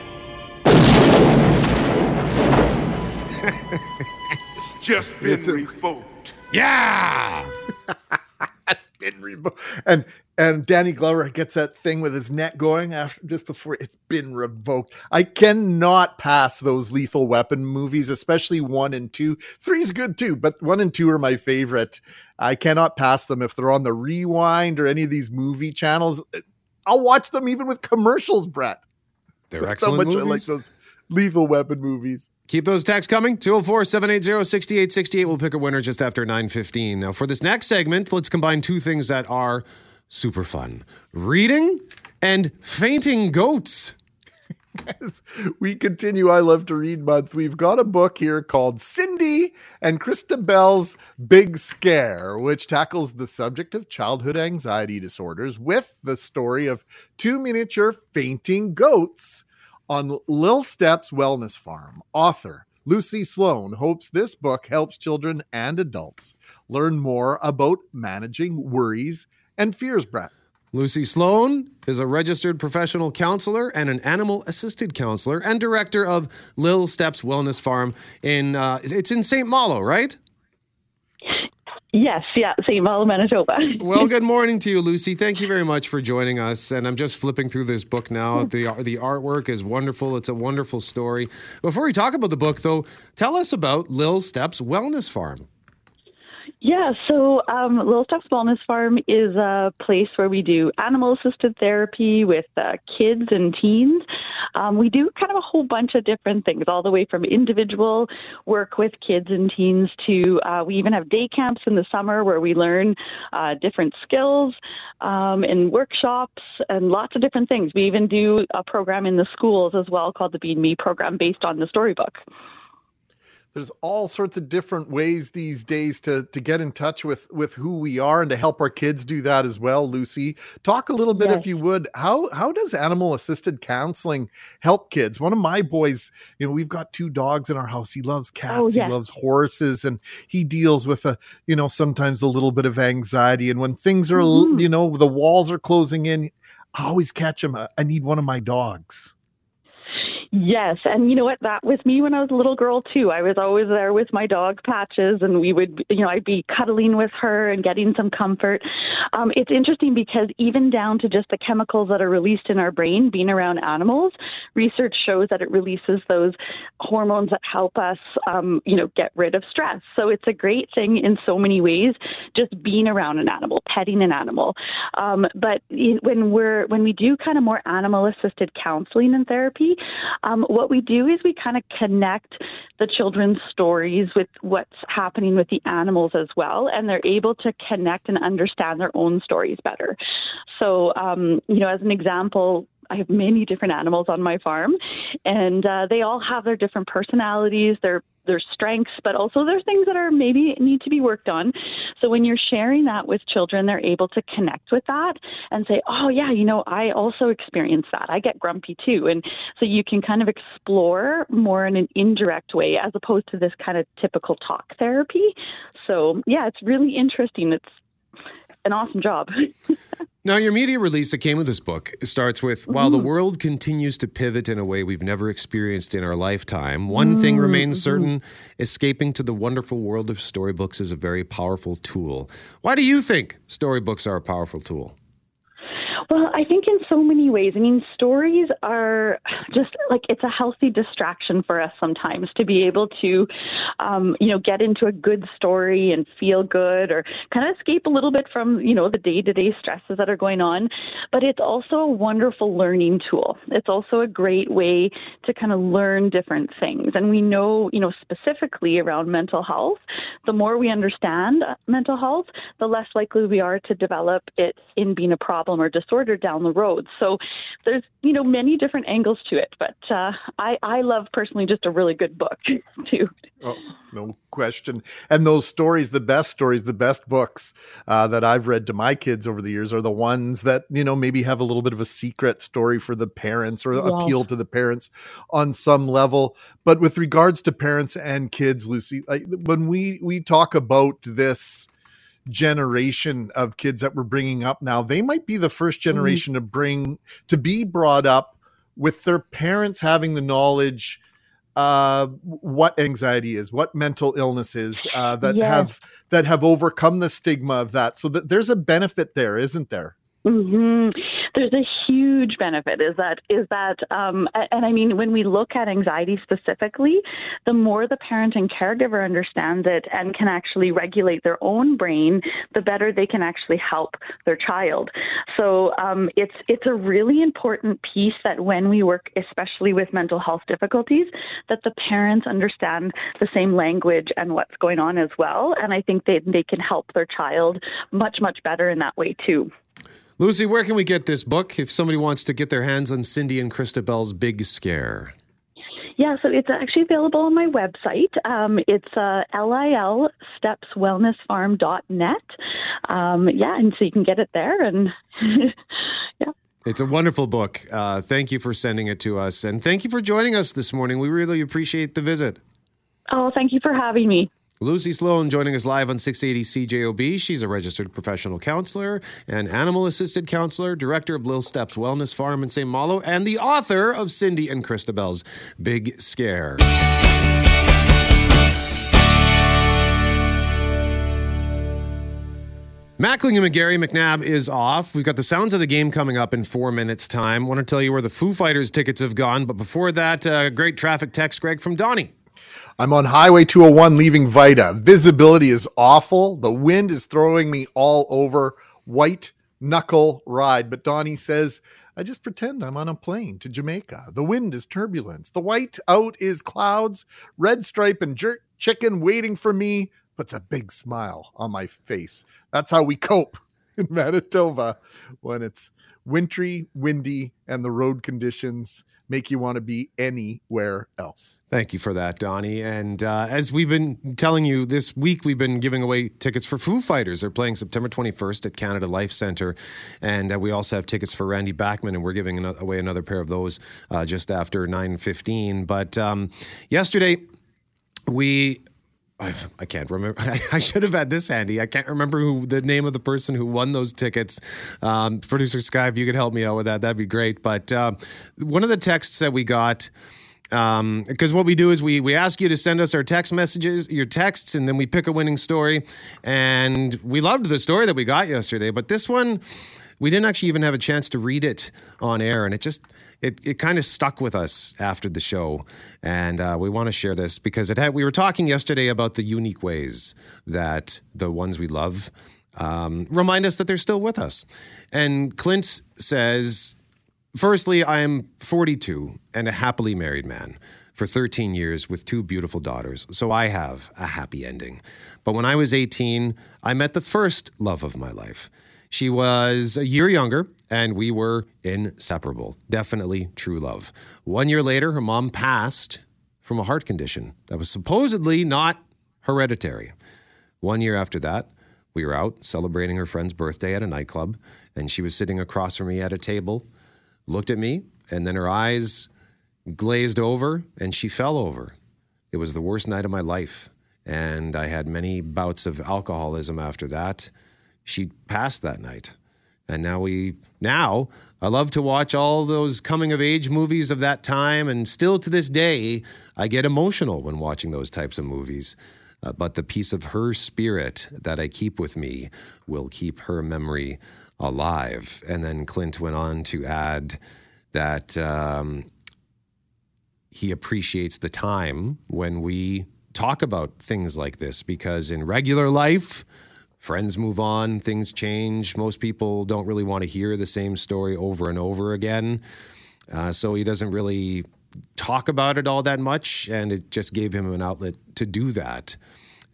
It's just been it's revoked. Yeah. That's been revoked. And and Danny Glover gets that thing with his neck going after just before it's been revoked. I cannot pass those Lethal Weapon movies, especially one and two. Three's good too, but one and two are my favorite. I cannot pass them if they're on the rewind or any of these movie channels. I'll watch them even with commercials, Brett. They're That's excellent. How much movies. I like those Lethal Weapon movies. Keep those texts coming. 204 780 6868. We'll pick a winner just after 915. Now, for this next segment, let's combine two things that are super fun reading and fainting goats. As we continue I Love to Read month, we've got a book here called Cindy and Christabel's Big Scare, which tackles the subject of childhood anxiety disorders with the story of two miniature fainting goats on Lil Steps Wellness Farm. Author Lucy Sloan hopes this book helps children and adults learn more about managing worries and fears, Brett. Lucy Sloan is a registered professional counselor and an animal assisted counselor and director of Lil Steps Wellness Farm in uh, it's in St. Malo, right? Yes, yeah, St. Malo, Manitoba. well, good morning to you, Lucy. Thank you very much for joining us. And I'm just flipping through this book now. The the artwork is wonderful. It's a wonderful story. Before we talk about the book, though, tell us about Lil Steps Wellness Farm. Yeah, so um, Little Steps Wellness Farm is a place where we do animal assisted therapy with uh, kids and teens. Um, we do kind of a whole bunch of different things, all the way from individual work with kids and teens to uh, we even have day camps in the summer where we learn uh, different skills um, and workshops and lots of different things. We even do a program in the schools as well called the Being Me program based on the storybook there's all sorts of different ways these days to to get in touch with with who we are and to help our kids do that as well lucy. Talk a little bit yes. if you would. How how does animal assisted counseling help kids? One of my boys you know we've got two dogs in our house. He loves cats oh, yes. he loves horses and he deals with a you know sometimes a little bit of anxiety. And when things are mm-hmm. you know the walls are closing in i always catch him i need one of my dogs Yes, and you know what? That was me when I was a little girl too. I was always there with my dog Patches, and we would, you know, I'd be cuddling with her and getting some comfort. Um, it's interesting because even down to just the chemicals that are released in our brain, being around animals, research shows that it releases those hormones that help us, um, you know, get rid of stress. So it's a great thing in so many ways. Just being around an animal, petting an animal. Um, but when we're when we do kind of more animal assisted counseling and therapy um, what we do is we kind of connect the children's stories with what's happening with the animals as well, and they're able to connect and understand their own stories better. So, um, you know, as an example, I have many different animals on my farm, and uh, they all have their different personalities, their their strengths, but also there's things that are maybe need to be worked on. So when you're sharing that with children, they're able to connect with that and say, "Oh yeah, you know, I also experience that. I get grumpy too." And so you can kind of explore more in an indirect way as opposed to this kind of typical talk therapy. So yeah, it's really interesting. It's an awesome job. now, your media release that came with this book starts with mm-hmm. While the mm-hmm. world continues to pivot in a way we've never experienced in our lifetime, one mm-hmm. thing remains certain escaping to the wonderful world of storybooks is a very powerful tool. Why do you think storybooks are a powerful tool? Well, I think in so many ways. I mean, stories are just like it's a healthy distraction for us sometimes to be able to, um, you know, get into a good story and feel good or kind of escape a little bit from, you know, the day to day stresses that are going on. But it's also a wonderful learning tool. It's also a great way to kind of learn different things. And we know, you know, specifically around mental health, the more we understand mental health, the less likely we are to develop it in being a problem or disorder disorder down the road. So there's you know many different angles to it, but uh, I I love personally just a really good book too. Oh, no question. And those stories, the best stories, the best books uh, that I've read to my kids over the years are the ones that you know maybe have a little bit of a secret story for the parents or yeah. appeal to the parents on some level. But with regards to parents and kids, Lucy, like, when we we talk about this generation of kids that we're bringing up now they might be the first mm-hmm. generation mm-hmm. to bring to be brought up with their parents having the knowledge uh, what anxiety is, what mental illness is, uh, that yes. have that have overcome the stigma of that. So that there's a benefit there, isn't there? Mm-hmm. There's a huge benefit. Is that is that um, and I mean when we look at anxiety specifically, the more the parent and caregiver understands it and can actually regulate their own brain, the better they can actually help their child. So um, it's it's a really important piece that when we work, especially with mental health difficulties, that the parents understand the same language and what's going on as well. And I think they they can help their child much much better in that way too. Lucy, where can we get this book if somebody wants to get their hands on Cindy and Christabel's Big Scare? Yeah, so it's actually available on my website. Um, it's uh, lilstepswellnessfarm.net. Um, yeah, and so you can get it there. And yeah. It's a wonderful book. Uh, thank you for sending it to us. And thank you for joining us this morning. We really appreciate the visit. Oh, thank you for having me. Lucy Sloan joining us live on 680 CJOB. She's a registered professional counselor and animal assisted counselor, director of Lil Steps Wellness Farm in St. Malo, and the author of Cindy and Christabel's Big Scare. Mackling and McGarry McNabb is off. We've got the sounds of the game coming up in four minutes' time. Want to tell you where the Foo Fighters tickets have gone, but before that, uh, great traffic text, Greg, from Donnie. I'm on Highway 201 leaving Vita. Visibility is awful. The wind is throwing me all over. White knuckle ride. But Donnie says, I just pretend I'm on a plane to Jamaica. The wind is turbulence. The white out is clouds. Red stripe and jerk chicken waiting for me puts a big smile on my face. That's how we cope in Manitoba when it's wintry, windy, and the road conditions make you want to be anywhere else. Thank you for that, Donnie. And uh, as we've been telling you this week, we've been giving away tickets for Foo Fighters. They're playing September 21st at Canada Life Center. And uh, we also have tickets for Randy Bachman, and we're giving away another pair of those uh, just after 9.15. But um, yesterday, we I, I, can't remember. I, I, should have had this handy. I can't remember who the name of the person who won those tickets. Um, Producer Sky, if you could help me out with that, that'd be great. But uh, one of the texts that we got, because um, what we do is we we ask you to send us our text messages, your texts, and then we pick a winning story. And we loved the story that we got yesterday, but this one we didn't actually even have a chance to read it on air, and it just it, it kind of stuck with us after the show, and uh, we want to share this because it had. We were talking yesterday about the unique ways that the ones we love um, remind us that they're still with us. And Clint says, firstly, I am 42 and a happily married man for 13 years with two beautiful daughters, so I have a happy ending. But when I was 18, I met the first love of my life. She was a year younger, and we were inseparable. Definitely true love. One year later, her mom passed from a heart condition that was supposedly not hereditary. One year after that, we were out celebrating her friend's birthday at a nightclub, and she was sitting across from me at a table, looked at me, and then her eyes glazed over and she fell over. It was the worst night of my life, and I had many bouts of alcoholism after that she passed that night. And now we now I love to watch all those coming of age movies of that time and still to this day I get emotional when watching those types of movies. Uh, but the piece of her spirit that I keep with me will keep her memory alive. And then Clint went on to add that um, he appreciates the time when we talk about things like this because in regular life, friends move on, things change. Most people don't really want to hear the same story over and over again. Uh, so he doesn't really talk about it all that much, and it just gave him an outlet to do that.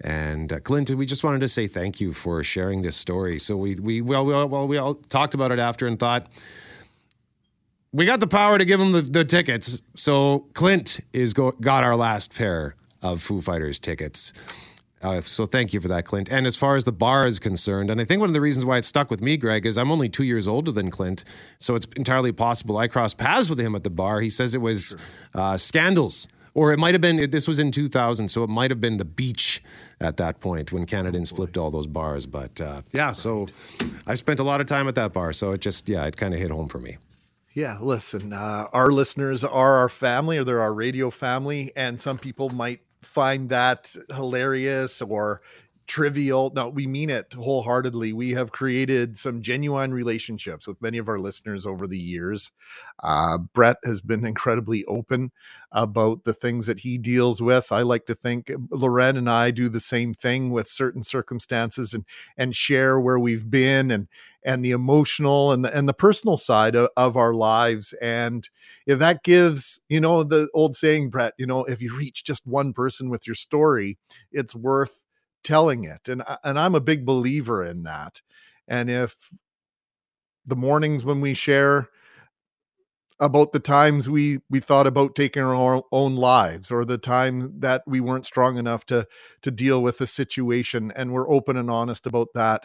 And uh, Clinton, we just wanted to say thank you for sharing this story. So we we well we all, well we all talked about it after and thought we got the power to give him the, the tickets. So Clint is go, got our last pair of Foo Fighters tickets. Uh, so thank you for that, Clint. And as far as the bar is concerned, and I think one of the reasons why it stuck with me, Greg, is I'm only two years older than Clint, so it's entirely possible I crossed paths with him at the bar. He says it was uh, scandals, or it might have been. This was in 2000, so it might have been the beach at that point when Canadians oh flipped all those bars. But uh, yeah, so I spent a lot of time at that bar, so it just yeah, it kind of hit home for me. Yeah, listen, uh, our listeners are our family, or they're our radio family, and some people might find that hilarious or trivial. No, we mean it wholeheartedly. We have created some genuine relationships with many of our listeners over the years. Uh, Brett has been incredibly open about the things that he deals with. I like to think Loren and I do the same thing with certain circumstances and and share where we've been and and the emotional and the and the personal side of, of our lives. And if that gives, you know, the old saying, Brett, you know, if you reach just one person with your story, it's worth telling it. And uh, and I'm a big believer in that. And if the mornings when we share about the times we we thought about taking our own lives or the time that we weren't strong enough to to deal with a situation and we're open and honest about that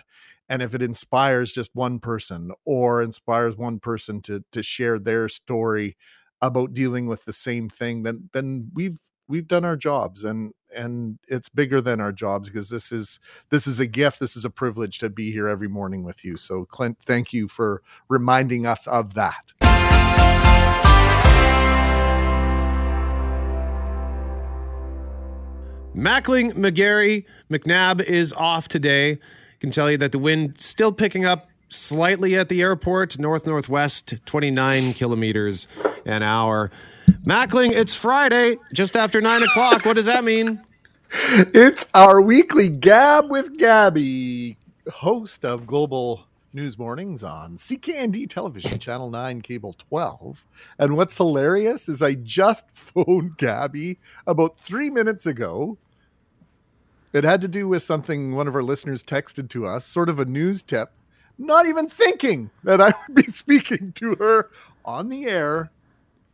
and if it inspires just one person or inspires one person to to share their story about dealing with the same thing then then we've we've done our jobs and and it's bigger than our jobs because this is this is a gift this is a privilege to be here every morning with you so clint thank you for reminding us of that Mackling, McGarry, McNabb is off today. Can tell you that the wind still picking up slightly at the airport, north northwest, 29 kilometers an hour. Mackling, it's Friday, just after nine o'clock. What does that mean? it's our weekly Gab with Gabby, host of Global News Mornings on CKND Television, Channel 9, Cable 12. And what's hilarious is I just phoned Gabby about three minutes ago. It had to do with something one of our listeners texted to us, sort of a news tip, not even thinking that I would be speaking to her on the air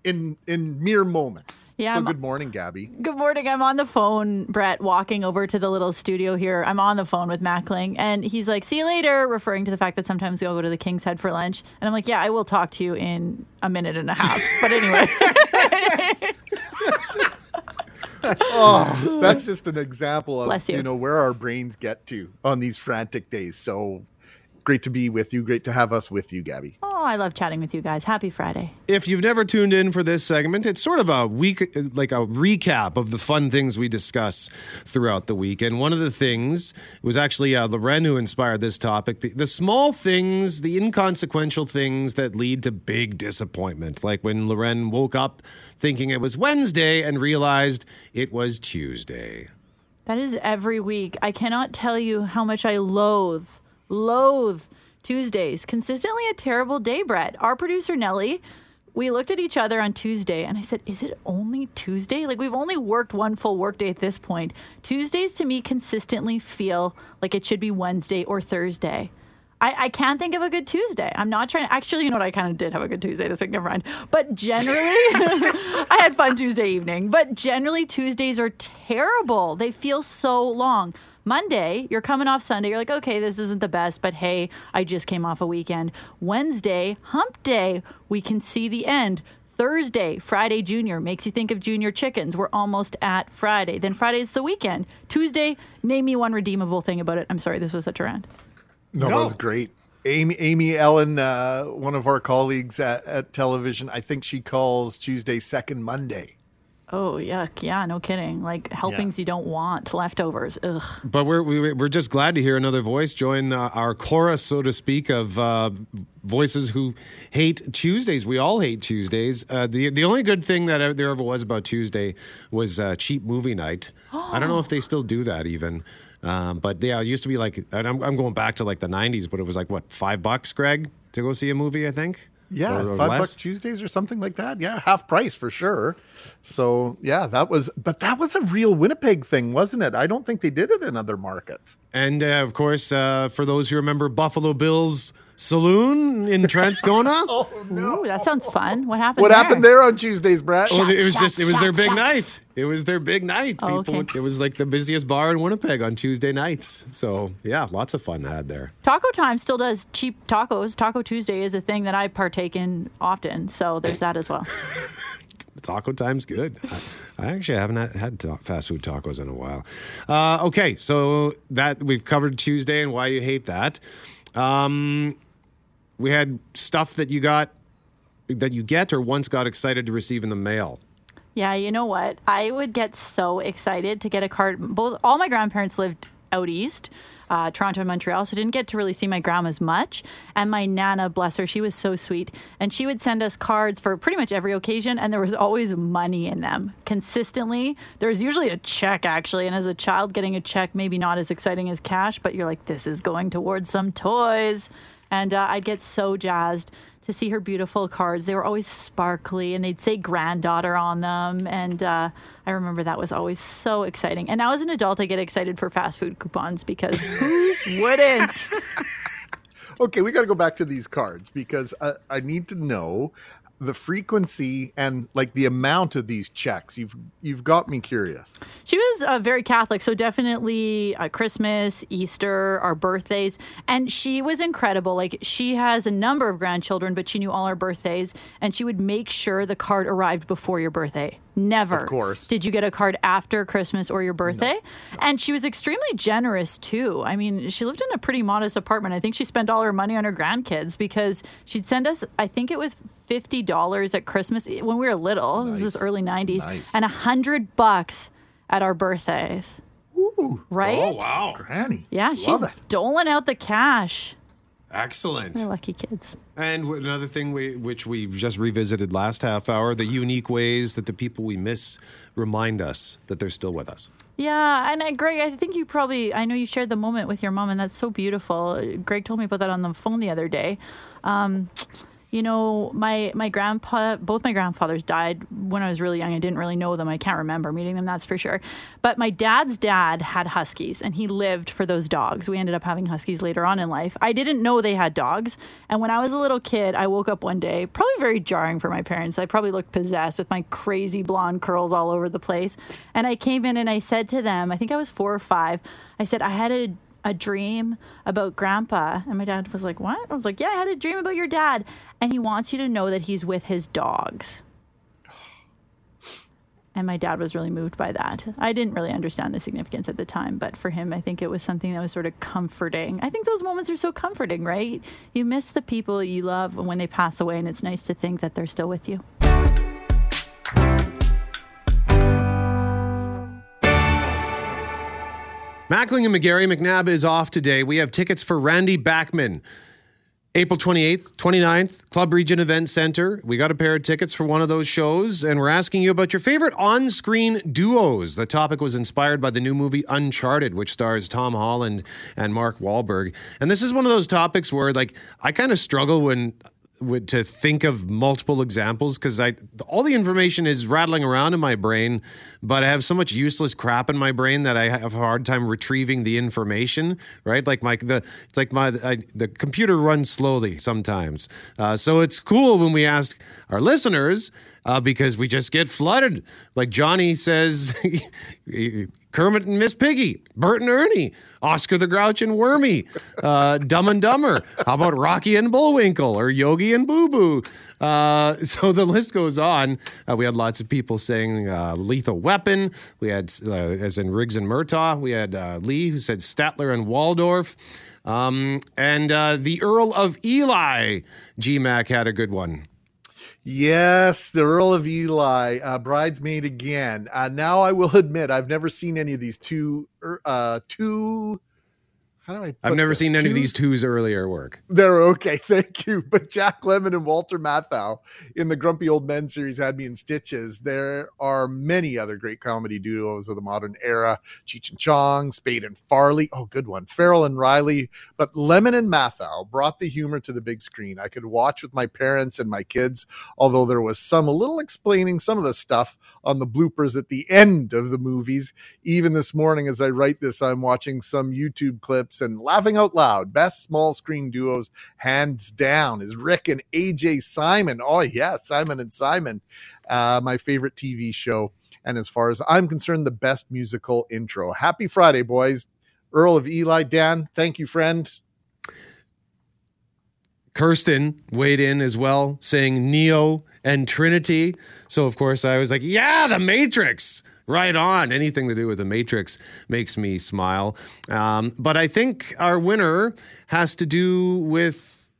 in in mere moments. Yeah, So I'm- good morning, Gabby. Good morning. I'm on the phone, Brett, walking over to the little studio here. I'm on the phone with Mackling, and he's like, "See you later," referring to the fact that sometimes we all go to the King's Head for lunch. And I'm like, "Yeah, I will talk to you in a minute and a half." But anyway, oh, that's just an example of Bless you. know where our brains get to on these frantic days. So great to be with you. Great to have us with you, Gabby. oh, I love chatting with you guys. Happy Friday. If you've never tuned in for this segment, it's sort of a week, like a recap of the fun things we discuss throughout the week. And one of the things it was actually uh, Loren who inspired this topic: the small things, the inconsequential things that lead to big disappointment. Like when Loren woke up thinking it was Wednesday and realized it was Tuesday. That is every week. I cannot tell you how much I loathe, loathe Tuesdays. Consistently a terrible day, Brett. Our producer, Nellie, we looked at each other on Tuesday and I said, Is it only Tuesday? Like, we've only worked one full workday at this point. Tuesdays to me consistently feel like it should be Wednesday or Thursday. I, I can't think of a good Tuesday. I'm not trying to. Actually, you know what? I kind of did have a good Tuesday this week. Never mind. But generally, I had fun Tuesday evening. But generally, Tuesdays are terrible. They feel so long. Monday, you're coming off Sunday. You're like, okay, this isn't the best, but hey, I just came off a weekend. Wednesday, hump day, we can see the end. Thursday, Friday Junior makes you think of Junior Chickens. We're almost at Friday. Then Friday's the weekend. Tuesday, name me one redeemable thing about it. I'm sorry, this was such a rant. No, that was great. Amy Amy Ellen, uh, one of our colleagues at, at television, I think she calls Tuesday second Monday. Oh, yuck. Yeah, no kidding. Like helpings you don't want, leftovers. Ugh. But we're we- we're just glad to hear another voice join uh, our chorus, so to speak, of uh, voices who hate Tuesdays. We all hate Tuesdays. Uh, the the only good thing that there ever was about Tuesday was uh, cheap movie night. I don't know if they still do that even. Um, but yeah, it used to be like, and I'm, I'm going back to like the 90s, but it was like, what, five bucks, Greg, to go see a movie, I think? Yeah, Or- or five less? buck Tuesdays or something like that. Yeah, half price for sure. So yeah, that was, but that was a real Winnipeg thing, wasn't it? I don't think they did it in other markets. And uh, of course, uh, for those who remember Buffalo Bills Saloon in Transcona. oh Ooh, that sounds fun. What happened What there? happened there on Tuesdays, Brad? Well, it was just it was their big shots. night. It was their big night. Oh, People, okay. it was like the busiest bar in Winnipeg on Tuesday nights. So yeah, lots of fun had there. Taco Time still does cheap tacos. Taco Tuesday is a thing that I partake in often. So there's that as well. Taco time's good. I, I actually haven't had, had ta- fast food tacos in a while. Uh, okay, so that we've covered Tuesday and why you hate that. Um, we had stuff that you got that you get or once got excited to receive in the mail. Yeah, you know what? I would get so excited to get a card. Both all my grandparents lived out east, uh, Toronto and Montreal, so didn't get to really see my grandmas much. And my nana, bless her, she was so sweet, and she would send us cards for pretty much every occasion, and there was always money in them consistently. There was usually a check actually, and as a child, getting a check maybe not as exciting as cash, but you're like, this is going towards some toys, and uh, I'd get so jazzed to see her beautiful cards. They were always sparkly and they'd say granddaughter on them. And uh, I remember that was always so exciting. And now as an adult, I get excited for fast food coupons because who wouldn't? Okay, we got to go back to these cards because I, I need to know the frequency and like the amount of these checks. You've you've got me curious. She was uh, very Catholic, so definitely uh, Christmas, Easter, our birthdays, and she was incredible. Like she has a number of grandchildren, but she knew all our birthdays, and she would make sure the card arrived before your birthday. Never, Of course. did you get a card after Christmas or your birthday. And she was extremely generous too. I mean, she lived in a pretty modest apartment. I think she spent all her money on her grandkids because she'd send us. I think it was fifty dollars at Christmas when we were little. This was early nineties, Nice. and a hundred bucks at our birthdays. Right? Oh, wow. Granny. Yeah, she's doling out the cash. Excellent. They're lucky kids. And another thing we, which we just revisited last half hour, the unique ways that the people we miss remind us that they're still with us. Yeah, and uh, Greg, I think you probably, I know you shared the moment with your mom, and that's so beautiful. Greg told me about that on the phone the other day. Um, you know, my my grandpa, both my grandfathers died when I was really young. I didn't really know them. I can't remember meeting them, that's for sure. But my dad's dad had huskies, and he lived for those dogs. We ended up having huskies later on in life. I didn't know they had dogs, and when I was a little kid, I woke up one day, probably very jarring for my parents. I probably looked possessed with my crazy blonde curls all over the place, and I came in and I said to them, I think I was four or five. I said I had a a dream about grandpa. And my dad was like, What? I was like, Yeah, I had a dream about your dad. And he wants you to know that he's with his dogs. And my dad was really moved by that. I didn't really understand the significance at the time, but for him, I think it was something that was sort of comforting. I think those moments are so comforting, right? You miss the people you love when they pass away, and it's nice to think that they're still with you. Mackling and McGarry McNabb is off today. We have tickets for Randy Bachman. April 28th, 29th, Club Regent Event Center. We got a pair of tickets for one of those shows, and we're asking you about your favorite on screen duos. The topic was inspired by the new movie Uncharted, which stars Tom Holland and Mark Wahlberg. And this is one of those topics where, like, I kind of struggle when. With- To think of multiple examples because I all the information is rattling around in my brain, but I have so much useless crap in my brain that I have a hard time retrieving the information. Right, like my the it's like my I, the computer runs slowly sometimes. Uh, so it's cool when we ask our listeners uh, because we just get flooded. Like Johnny says, Kermit and Miss Piggy, Bert and Ernie, Oscar the Grouch and Wormy, uh, Dumb and Dumber. How about Rocky and Bullwinkle or Yogi and Boo Boo? Uh, so the list goes on. Uh, we had lots of people saying uh, Lethal Weapon. We had, uh, as in Riggs and Murtaugh, we had uh, Lee who said Statler and Waldorf. Um, and the Earl of Eli, GMAC had a good one. Yes, the Earl of Eli, uh, bridesmaid again. Uh, now I will admit I've never seen any of these two. er, Uh, two. How do I? I've never seen any of these twos earlier work. They're okay, thank you. But Jack Lemmon and Walter Matthau in the Grumpy Old Men series had me in stitches. There are many other great comedy duos of the modern era: Cheech and Chong, Spade and Farley. Oh, good one. Ferrell and Reilly. But Lemmon and Matthau brought the humor to the big screen. I could watch with my parents and my kids, although there was some a little explaining some of the stuff on the bloopers at the end of the movies. Even this morning, as I write this, I'm watching some YouTube clips and laughing out loud. Best small screen duos, hands down, is Rick and AJ Simon. Oh, yeah, Simon and Simon, uh, my favorite TV show. And as far as I'm concerned, the best musical intro. Happy Friday, boys. Earl of Eli, Dan, thank you, friend. Kirsten weighed in as well, saying Neo and Trinity. So, of course, I was like, yeah, the Matrix. Right on. Anything to do with the Matrix makes me smile. Um, but I think our winner has to do with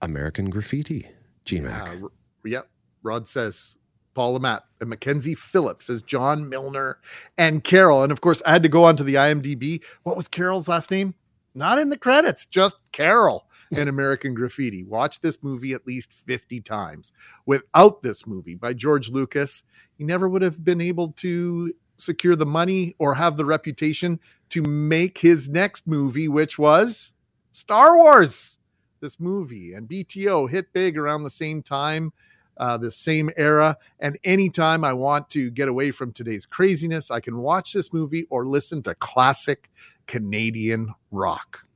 American Graffiti, GMAC. Uh, r- yep. Rod says Paul Le Mat and Mackenzie Phillips says John Milner and Carol. And of course, I had to go onto the IMDb. What was Carol's last name? Not in the credits, just Carol and American Graffiti. Watch this movie at least 50 times. Without this movie by George Lucas, he never would have been able to secure the money or have the reputation to make his next movie, which was Star Wars. This movie and BTO hit big around the same time, uh, the same era. And anytime I want to get away from today's craziness, I can watch this movie or listen to classic Canadian rock.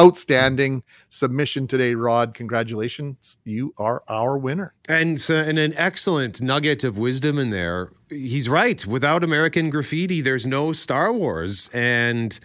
Outstanding submission today, Rod. Congratulations. You are our winner. And, and an excellent nugget of wisdom in there. He's right. Without American graffiti, there's no Star Wars. And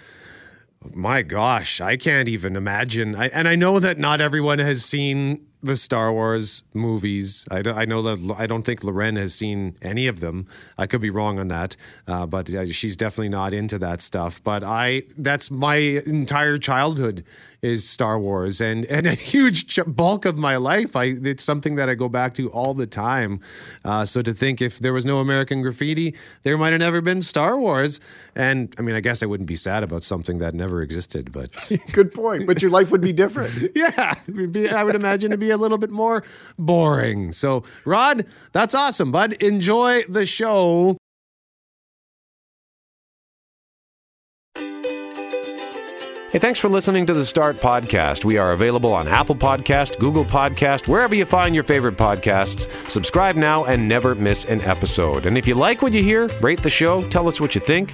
my gosh, I can't even imagine. I, and I know that not everyone has seen the Star Wars movies. I, don't, I know that I don't think Loren has seen any of them. I could be wrong on that, uh, but uh, she's definitely not into that stuff. But I, that's my entire childhood is Star Wars, and and a huge ch- bulk of my life. I it's something that I go back to all the time. Uh, so to think if there was no American graffiti, there might have never been Star Wars. And I mean, I guess I wouldn't be sad about something that never existed. But good point. But your life would be different. yeah, be, I would imagine it'd be a little bit more boring. So Rod, that's awesome, bud. Enjoy the show. Hey, thanks for listening to the Start Podcast. We are available on Apple Podcast, Google Podcast, wherever you find your favorite podcasts. Subscribe now and never miss an episode. And if you like what you hear, rate the show, tell us what you think.